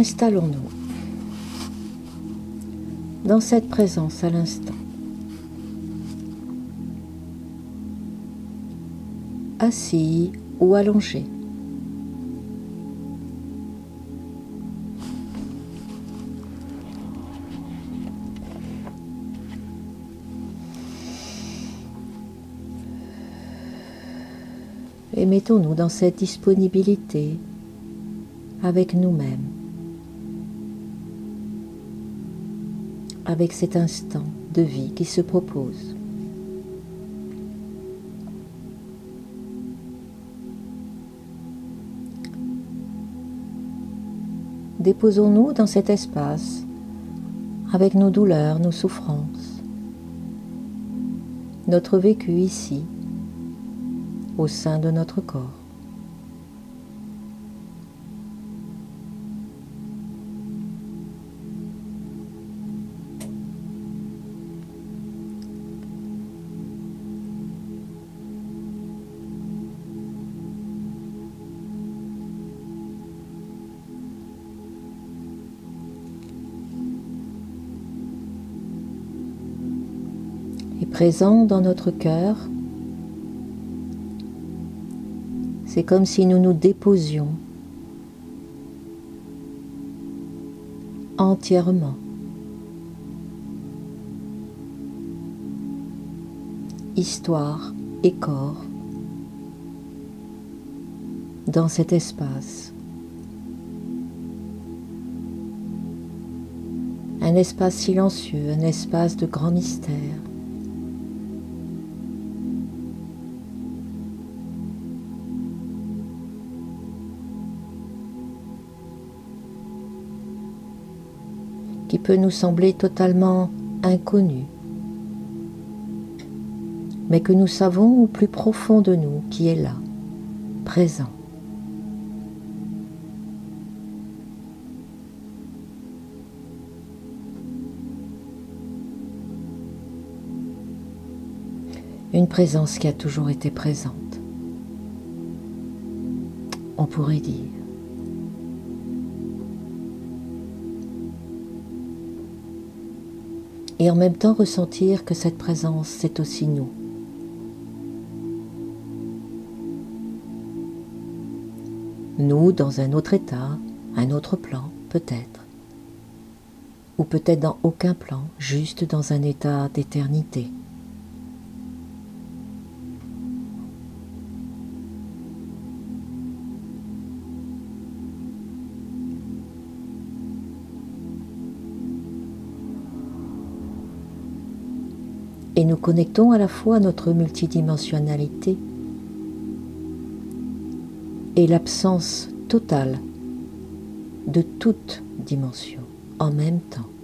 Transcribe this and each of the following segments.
installons-nous dans cette présence à l'instant. Assis ou allongé. Et mettons-nous dans cette disponibilité avec nous-mêmes, avec cet instant de vie qui se propose. Déposons-nous dans cet espace avec nos douleurs, nos souffrances, notre vécu ici, au sein de notre corps. Présent dans notre cœur, C'est comme si nous nous déposions entièrement. Histoire et corps dans cet espace. Un espace silencieux, un espace de grand mystère. Peut nous sembler totalement inconnu, mais que nous savons au plus profond de nous qui est là, présent. Une présence qui a toujours été présente, on pourrait dire. Et en même temps ressentir que cette présence, c'est aussi nous. Nous dans un autre état, un autre plan, peut-être. Ou peut-être dans aucun plan, juste dans un état d'éternité. Connectons à la fois notre multidimensionnalité et l'absence totale de toute dimension en même temps.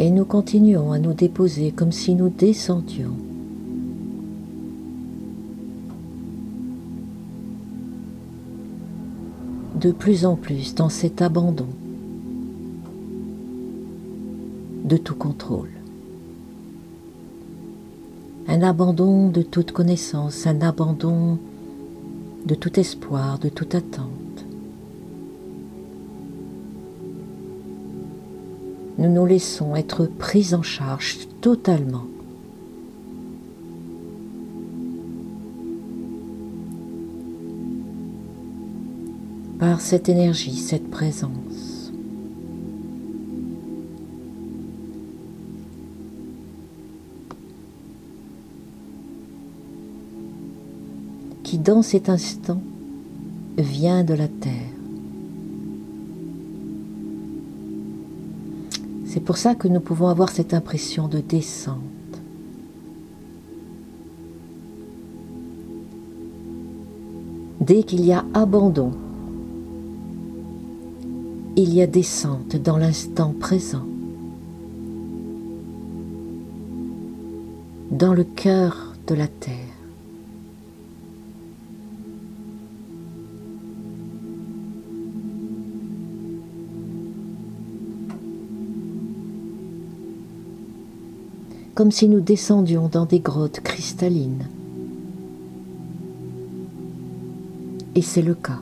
Et nous continuons à nous déposer comme si nous descendions. De plus en plus dans cet abandon de tout contrôle. Un abandon de toute connaissance, un abandon de tout espoir, de toute attente. Nous nous laissons être pris en charge totalement. par cette énergie, cette présence. qui dans cet instant vient de la terre. C'est pour ça que nous pouvons avoir cette impression de descente. Dès qu'il y a abandon, il y a descente dans l'instant présent. dans le cœur de la terre. Comme si nous descendions dans des grottes cristallines. Et c'est le cas.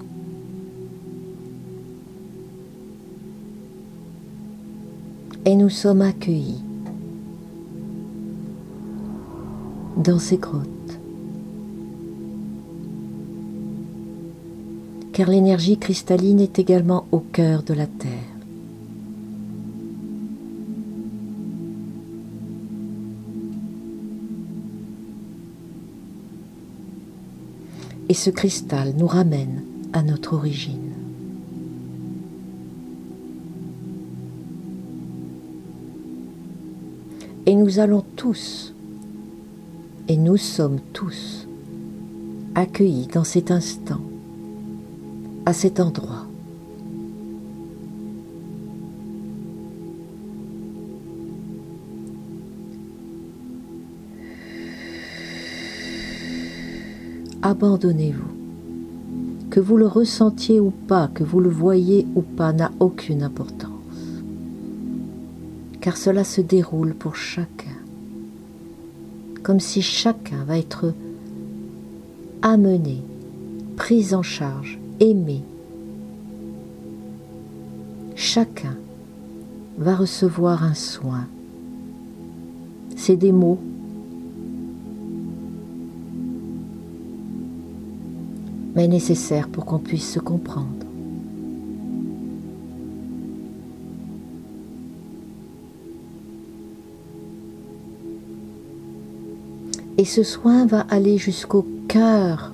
Et nous sommes accueillis dans ces grottes. Car l'énergie cristalline est également au cœur de la Terre. Et ce cristal nous ramène à notre origine. Et nous allons tous et nous sommes tous accueillis dans cet instant, à cet endroit. Abandonnez-vous. Que vous le ressentiez ou pas, que vous le voyez ou pas, n'a aucune importance. Car cela se déroule pour chacun comme si chacun va être amené, pris en charge, aimé. Chacun va recevoir un soin. C'est des mots. Mais nécessaires pour qu'on puisse se comprendre. Et ce soin va aller jusqu'au cœur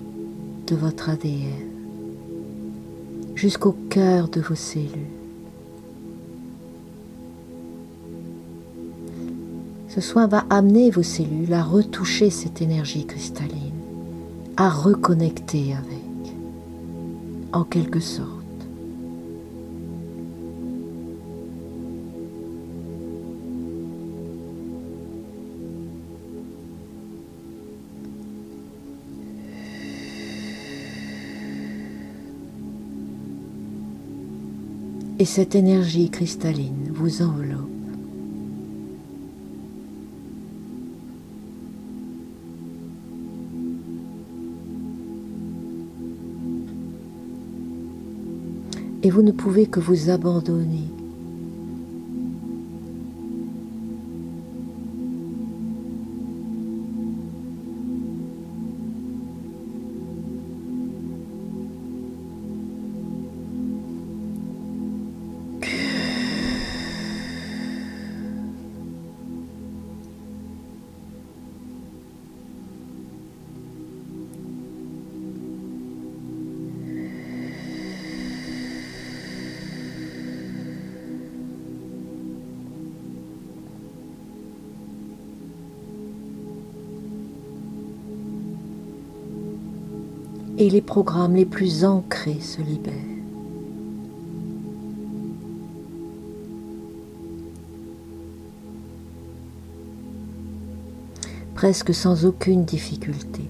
de votre ADN, jusqu'au cœur de vos cellules. Ce soin va amener vos cellules à retoucher cette énergie cristalline, à reconnecter avec, en quelque sorte. et cette énergie cristalline vous enveloppe. Vous ne pouvez que vous abandonner et les programmes les plus ancrés se libèrent. presque sans aucune difficulté.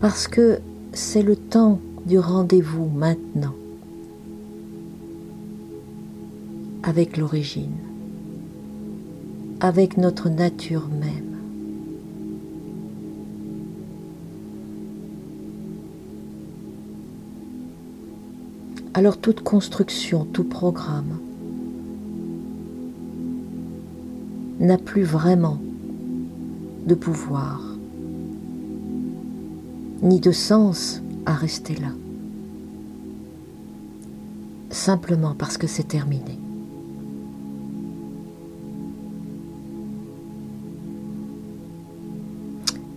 Parce que c'est le temps du rendez-vous maintenant. avec l'origine, avec notre nature même. Alors toute construction, tout programme n'a plus vraiment de pouvoir, ni de sens à rester là, simplement parce que c'est terminé.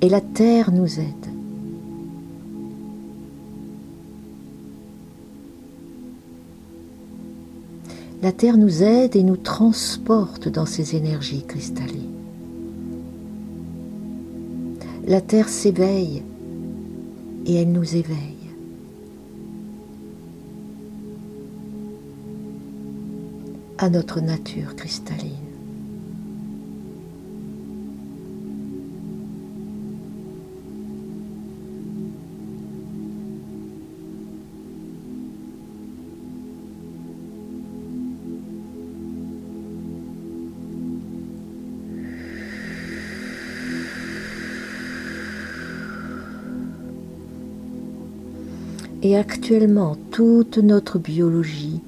et la terre nous aide. La terre nous aide et nous transporte dans ses énergies cristallines. La terre s'éveille et elle nous éveille. à notre nature cristalline. Et actuellement, toute notre biologie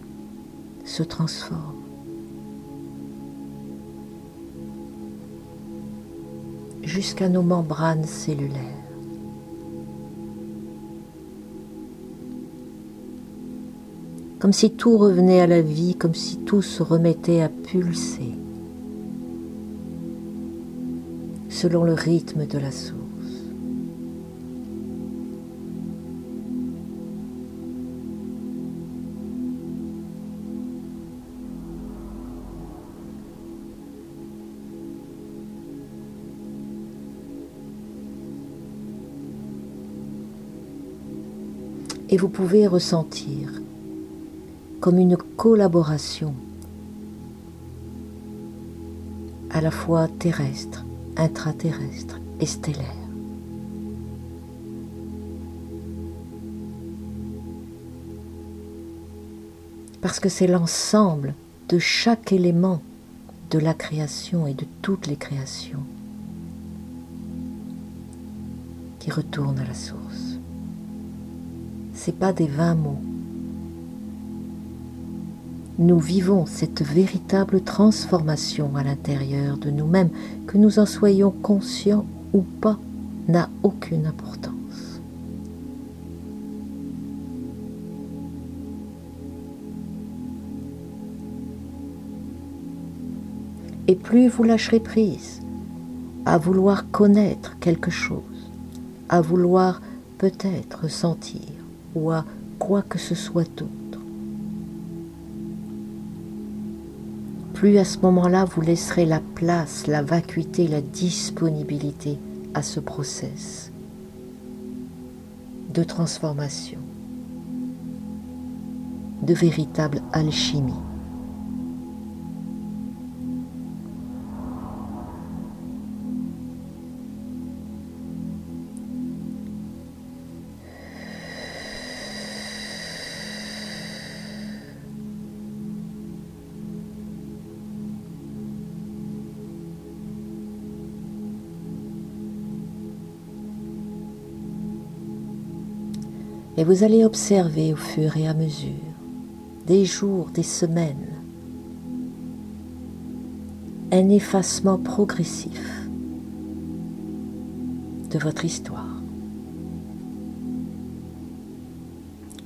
se transforme. jusqu'à nos membranes cellulaires. Comme si tout revenait à la vie, comme si tout se remettait à pulser, selon le rythme de la source. Et vous pouvez ressentir comme une collaboration à la fois terrestre, intraterrestre et stellaire. Parce que c'est l'ensemble de chaque élément de la création et de toutes les créations qui retourne à la source c'est pas des vains mots. Nous vivons cette véritable transformation à l'intérieur de nous-mêmes, que nous en soyons conscients ou pas, n'a aucune importance. Et plus vous lâcherez prise à vouloir connaître quelque chose, à vouloir peut-être sentir, ou à quoi que ce soit d'autre. Plus à ce moment-là, vous laisserez la place, la vacuité, la disponibilité à ce process de transformation, de véritable alchimie. Et vous allez observer au fur et à mesure, des jours, des semaines, un effacement progressif de votre histoire,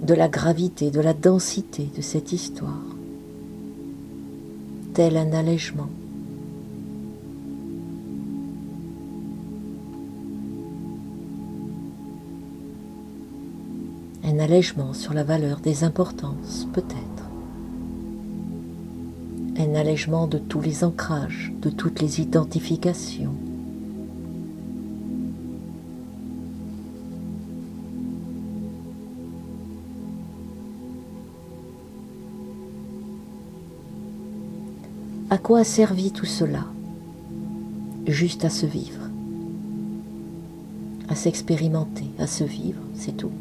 de la gravité, de la densité de cette histoire, tel un allègement allègement sur la valeur des importances, peut-être. Un allègement de tous les ancrages, de toutes les identifications. À quoi a servi tout cela? Juste à se vivre, à s'expérimenter, à se vivre, c'est tout.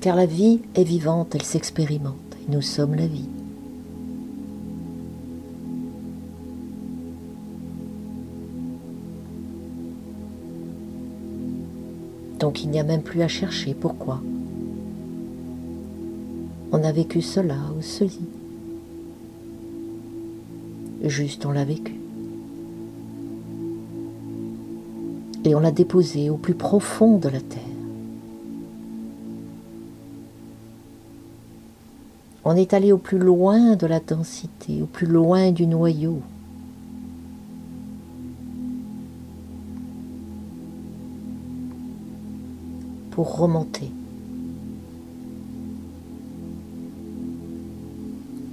Car la vie est vivante, elle s'expérimente, et nous sommes la vie. Donc il n'y a même plus à chercher pourquoi? On a vécu cela ou ceci. Juste on l'a vécu. Et on l'a déposé au plus profond de la terre. On est allé au plus loin de la densité, au plus loin du noyau. Pour remonter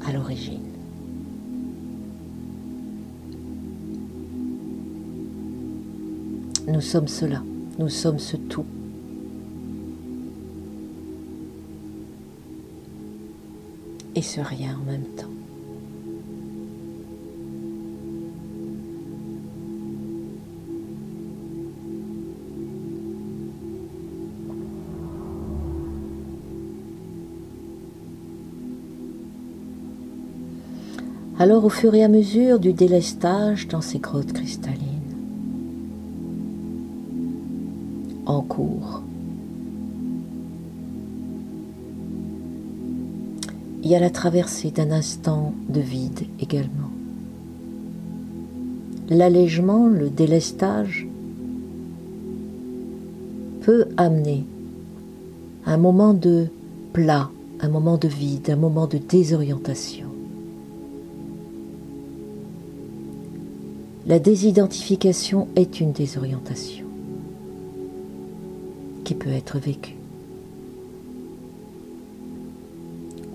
à l'origine. Nous sommes cela, nous sommes ce tout. Et ce rien en même temps. Alors au fur et à mesure du délestage dans ces grottes cristallines, en cours, il y a la traversée d'un instant de vide également. L'allègement, le délestage peut amener un moment de plat, un moment de vide, un moment de désorientation. La désidentification est une désorientation qui peut être vécue.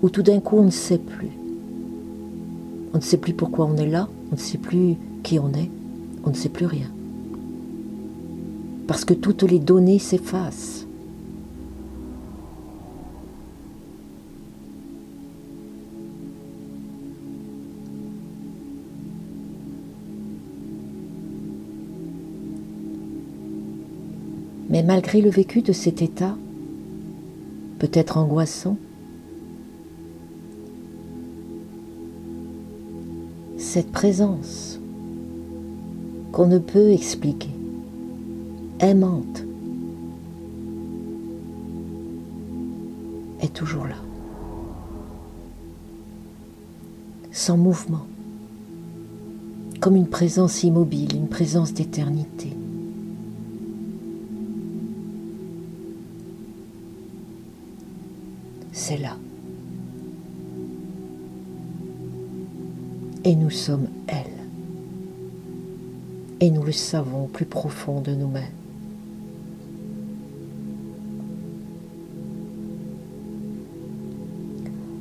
Où tout d'un coup on ne sait plus. On ne sait plus pourquoi on est là, on ne sait plus qui on est, on ne sait plus rien. Parce que toutes les données s'effacent. Mais malgré le vécu de cet état, peut-être angoissant, cette présence qu'on ne peut expliquer, aimante, est toujours là, sans mouvement, comme une présence immobile, une présence d'éternité. Sommes elle. Et nous le savons au plus profond de nous-mêmes.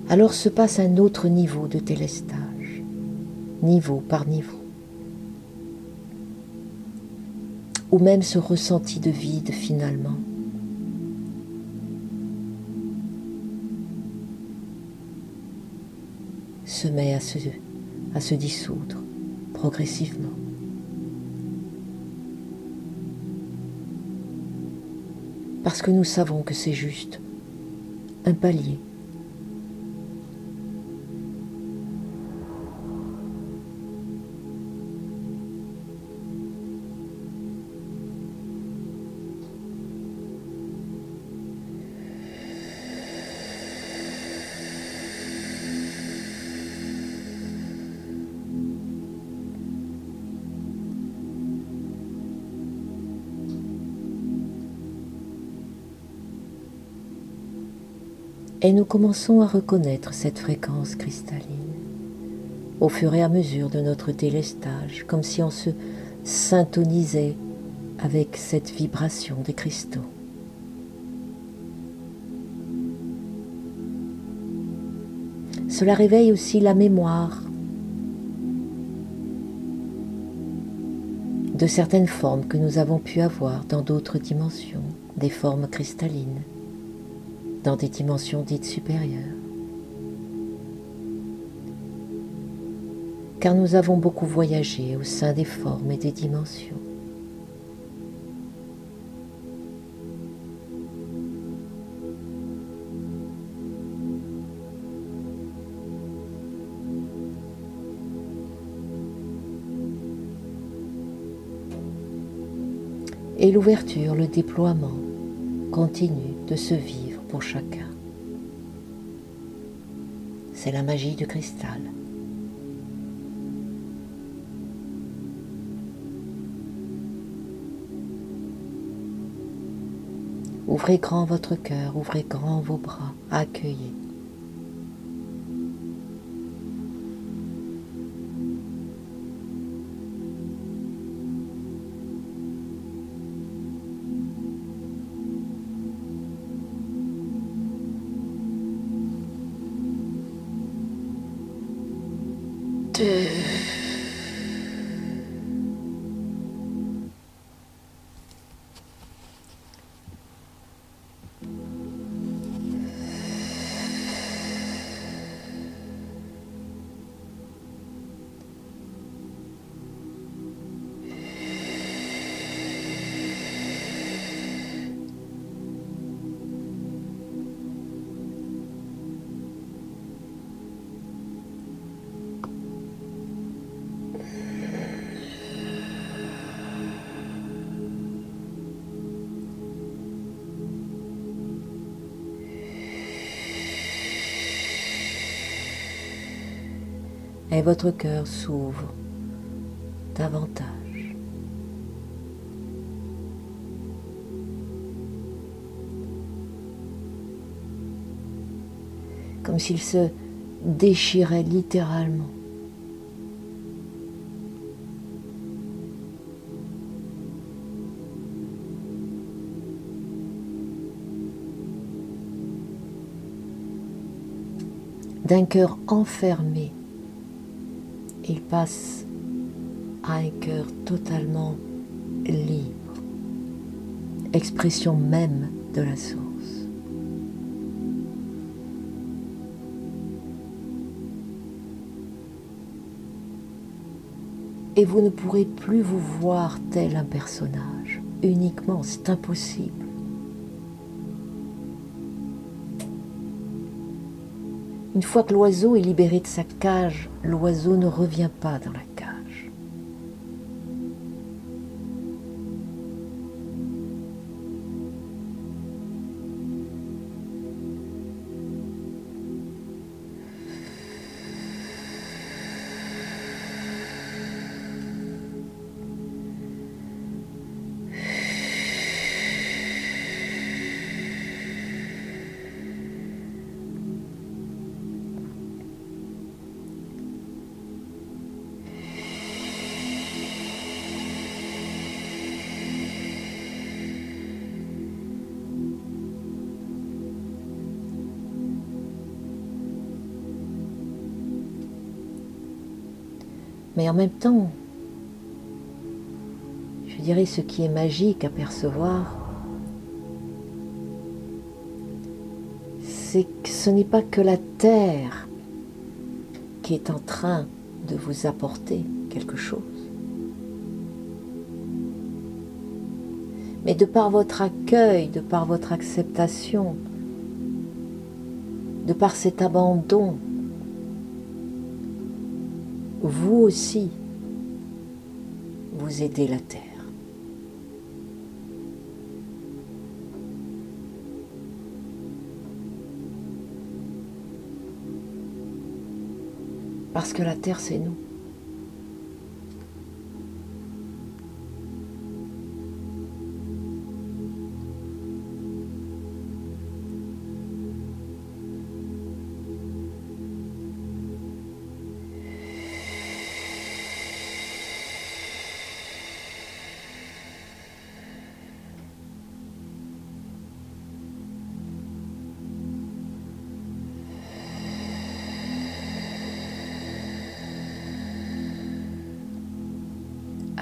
Alors se passe un autre niveau de délestage, niveau par niveau, ou même ce ressenti de vide finalement se met à se, à se dissoudre progressivement. Parce que nous savons que c'est juste un palier Et nous commençons à reconnaître cette fréquence cristalline au fur et à mesure de notre délestage, comme si on se syntonisait avec cette vibration des cristaux. Cela réveille aussi la mémoire de certaines formes que nous avons pu avoir dans d'autres dimensions, des formes cristallines dans des dimensions dites supérieures. Car nous avons beaucoup voyagé au sein des formes et des dimensions. Et l'ouverture, le déploiement continue de se vivre chacun. C'est la magie du cristal. Ouvrez grand votre cœur, ouvrez grand vos bras, accueillez. Et votre cœur s'ouvre davantage. Comme s'il se déchirait littéralement. d'un cœur enfermé, il passe à un cœur totalement libre, expression même de la source. Et vous ne pourrez plus vous voir tel un personnage, uniquement, c'est impossible. Une fois que l'oiseau est libéré de sa cage, l'oiseau ne revient pas dans la Mais en même temps, je dirais ce qui est magique à percevoir, c'est que ce n'est pas que la Terre qui est en train de vous apporter quelque chose. Mais de par votre accueil, de par votre acceptation, de par cet abandon, vous aussi, vous aidez la Terre. Parce que la Terre, c'est nous.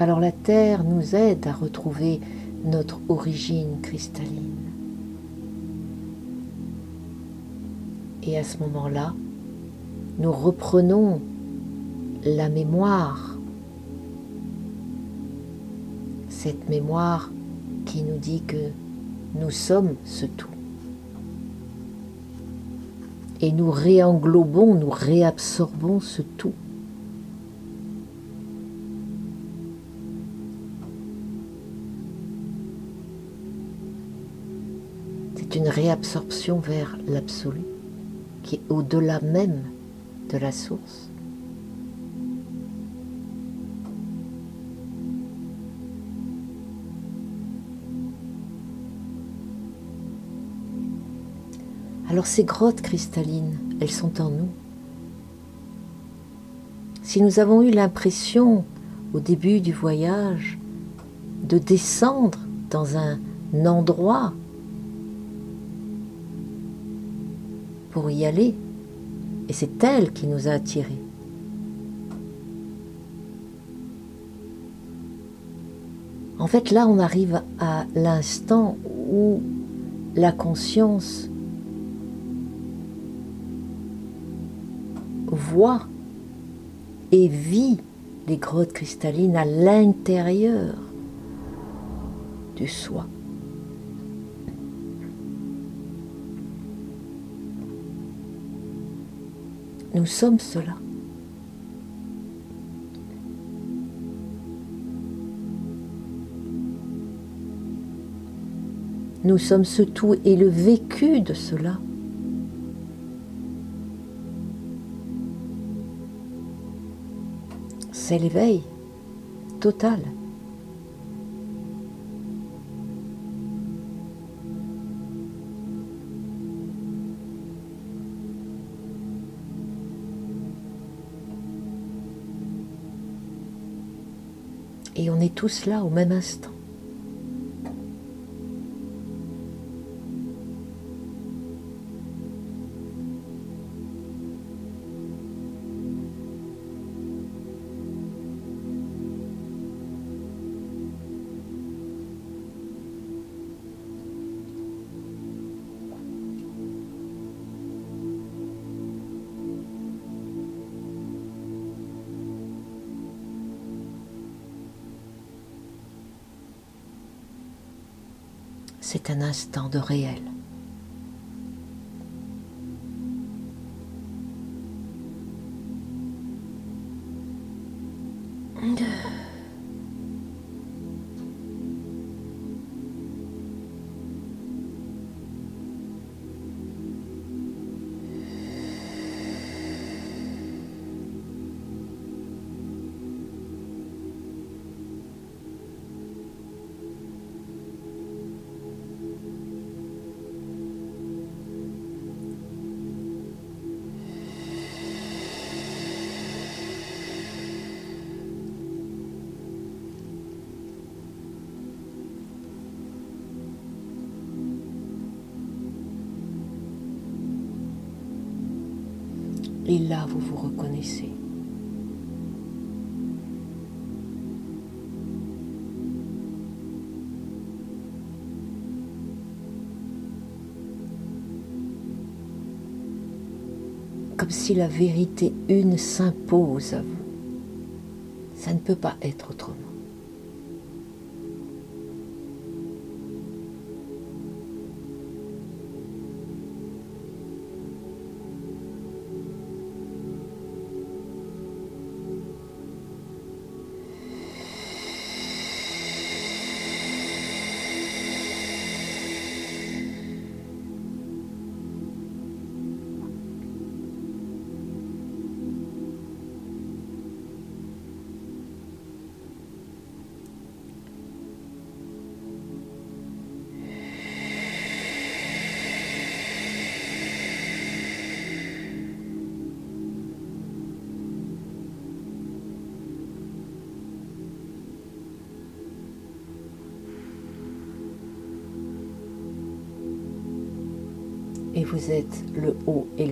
Alors la Terre nous aide à retrouver notre origine cristalline. Et à ce moment-là, nous reprenons la mémoire, cette mémoire qui nous dit que nous sommes ce tout. Et nous réenglobons, nous réabsorbons ce tout. Réabsorption vers l'absolu, qui est au-delà même de la source. Alors ces grottes cristallines, elles sont en nous. Si nous avons eu l'impression au début du voyage de descendre dans un endroit y aller. Et c'est elle qui nous a attirés. En fait, là, on arrive à l'instant où la conscience voit et vit les grottes cristallines à l'intérieur du soi. Nous sommes cela. Nous sommes ce tout et le vécu de cela. c'est l'éveil total. On est tous là au même instant. C'est un instant de réel. Comme si la vérité une s'impose à vous. Ça ne peut pas être autrement.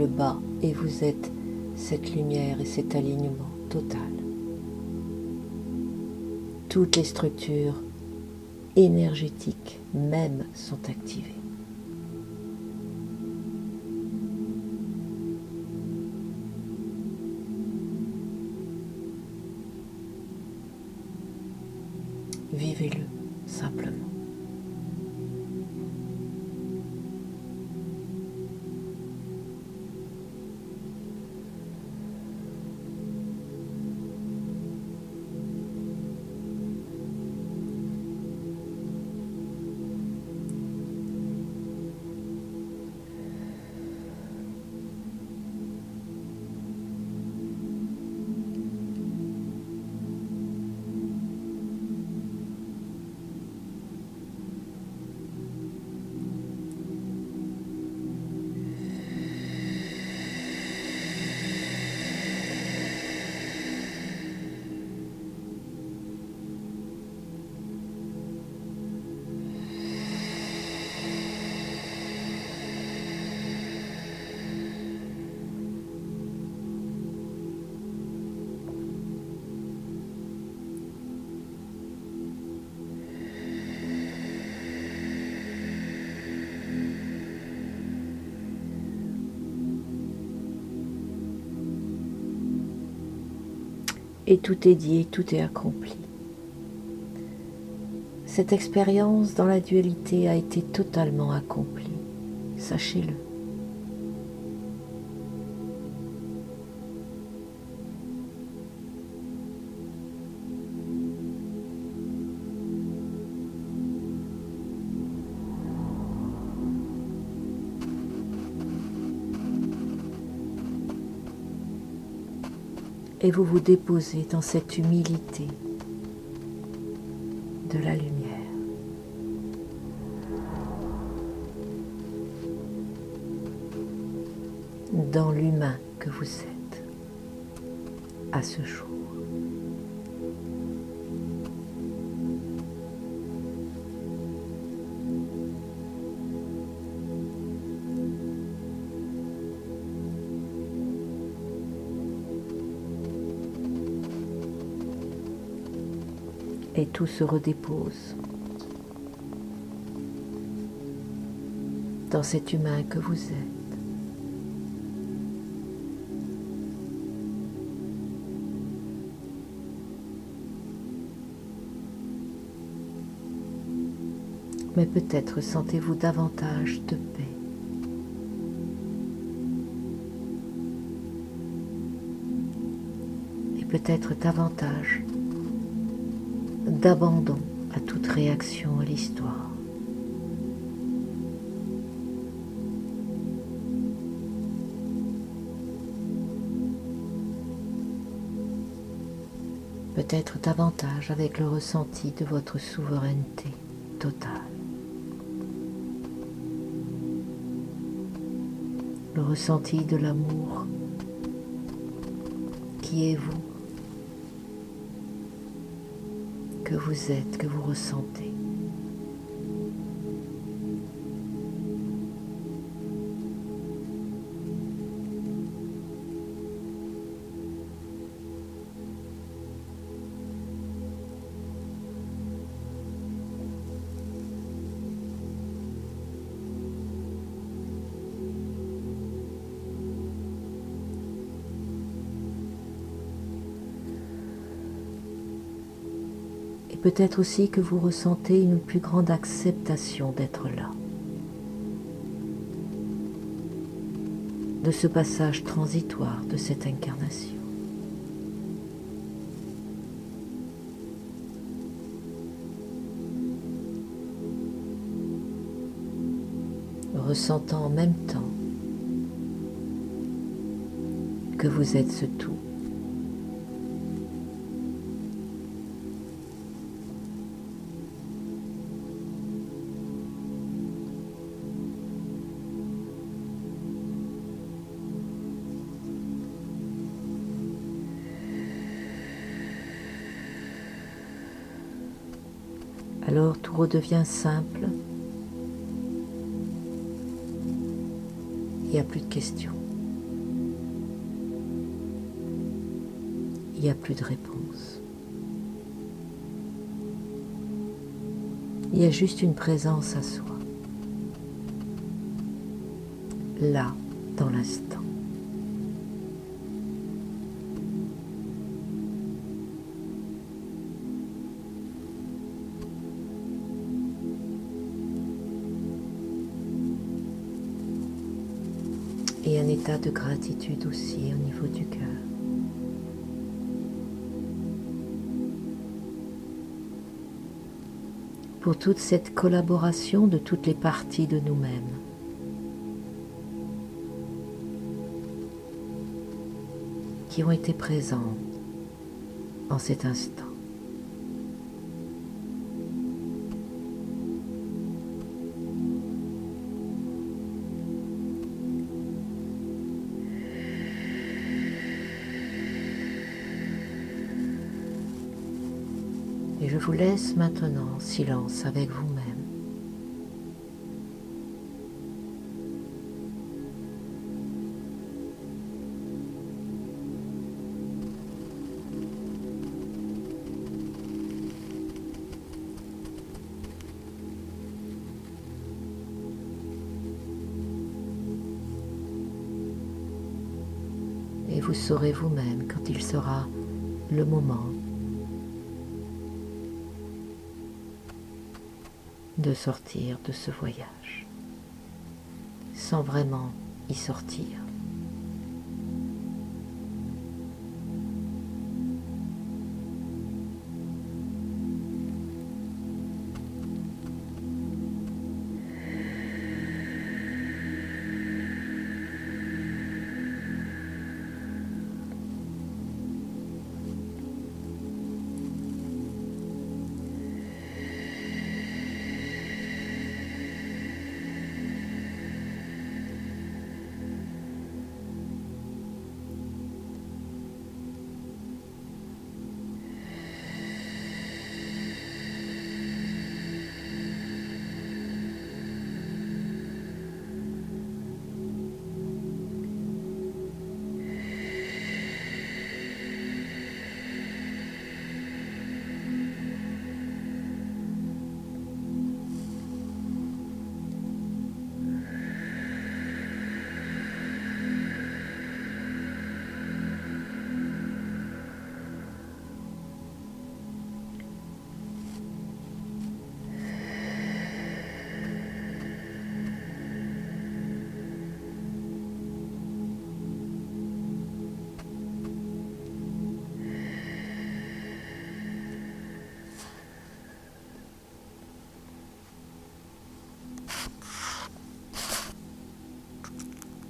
Bas, et vous êtes cette lumière et cet alignement total. Toutes les structures énergétiques même sont activées. Vivez-le simplement. Et tout est dit et tout est accompli. Cette expérience dans la dualité a été totalement accomplie, sachez-le. Et vous vous déposez dans cette humilité de la lumière. dans l'humain que vous êtes à ce jour. Et tout se redépose dans cet humain que vous êtes. Mais peut-être sentez-vous davantage de paix. Et peut-être davantage d'abandon à toute réaction à l'histoire. Peut-être davantage avec le ressenti de votre souveraineté totale. Le ressenti de l'amour qui est vous vous êtes, que vous ressentez. Peut-être aussi que vous ressentez une plus grande acceptation d'être là, de ce passage transitoire de cette incarnation. ressentant en même temps que vous êtes ce tout. Alors tout redevient simple. Il n'y a plus de questions. Il n'y a plus de réponse. Il y a juste une présence à soi. Là, de gratitude aussi au niveau du cœur. Pour toute cette collaboration de toutes les parties de nous-mêmes. qui ont été présentes en cet instant. Je vous laisse maintenant en silence avec vous-même. Et vous saurez vous-même quand il sera le moment de sortir de ce voyage sans vraiment y sortir.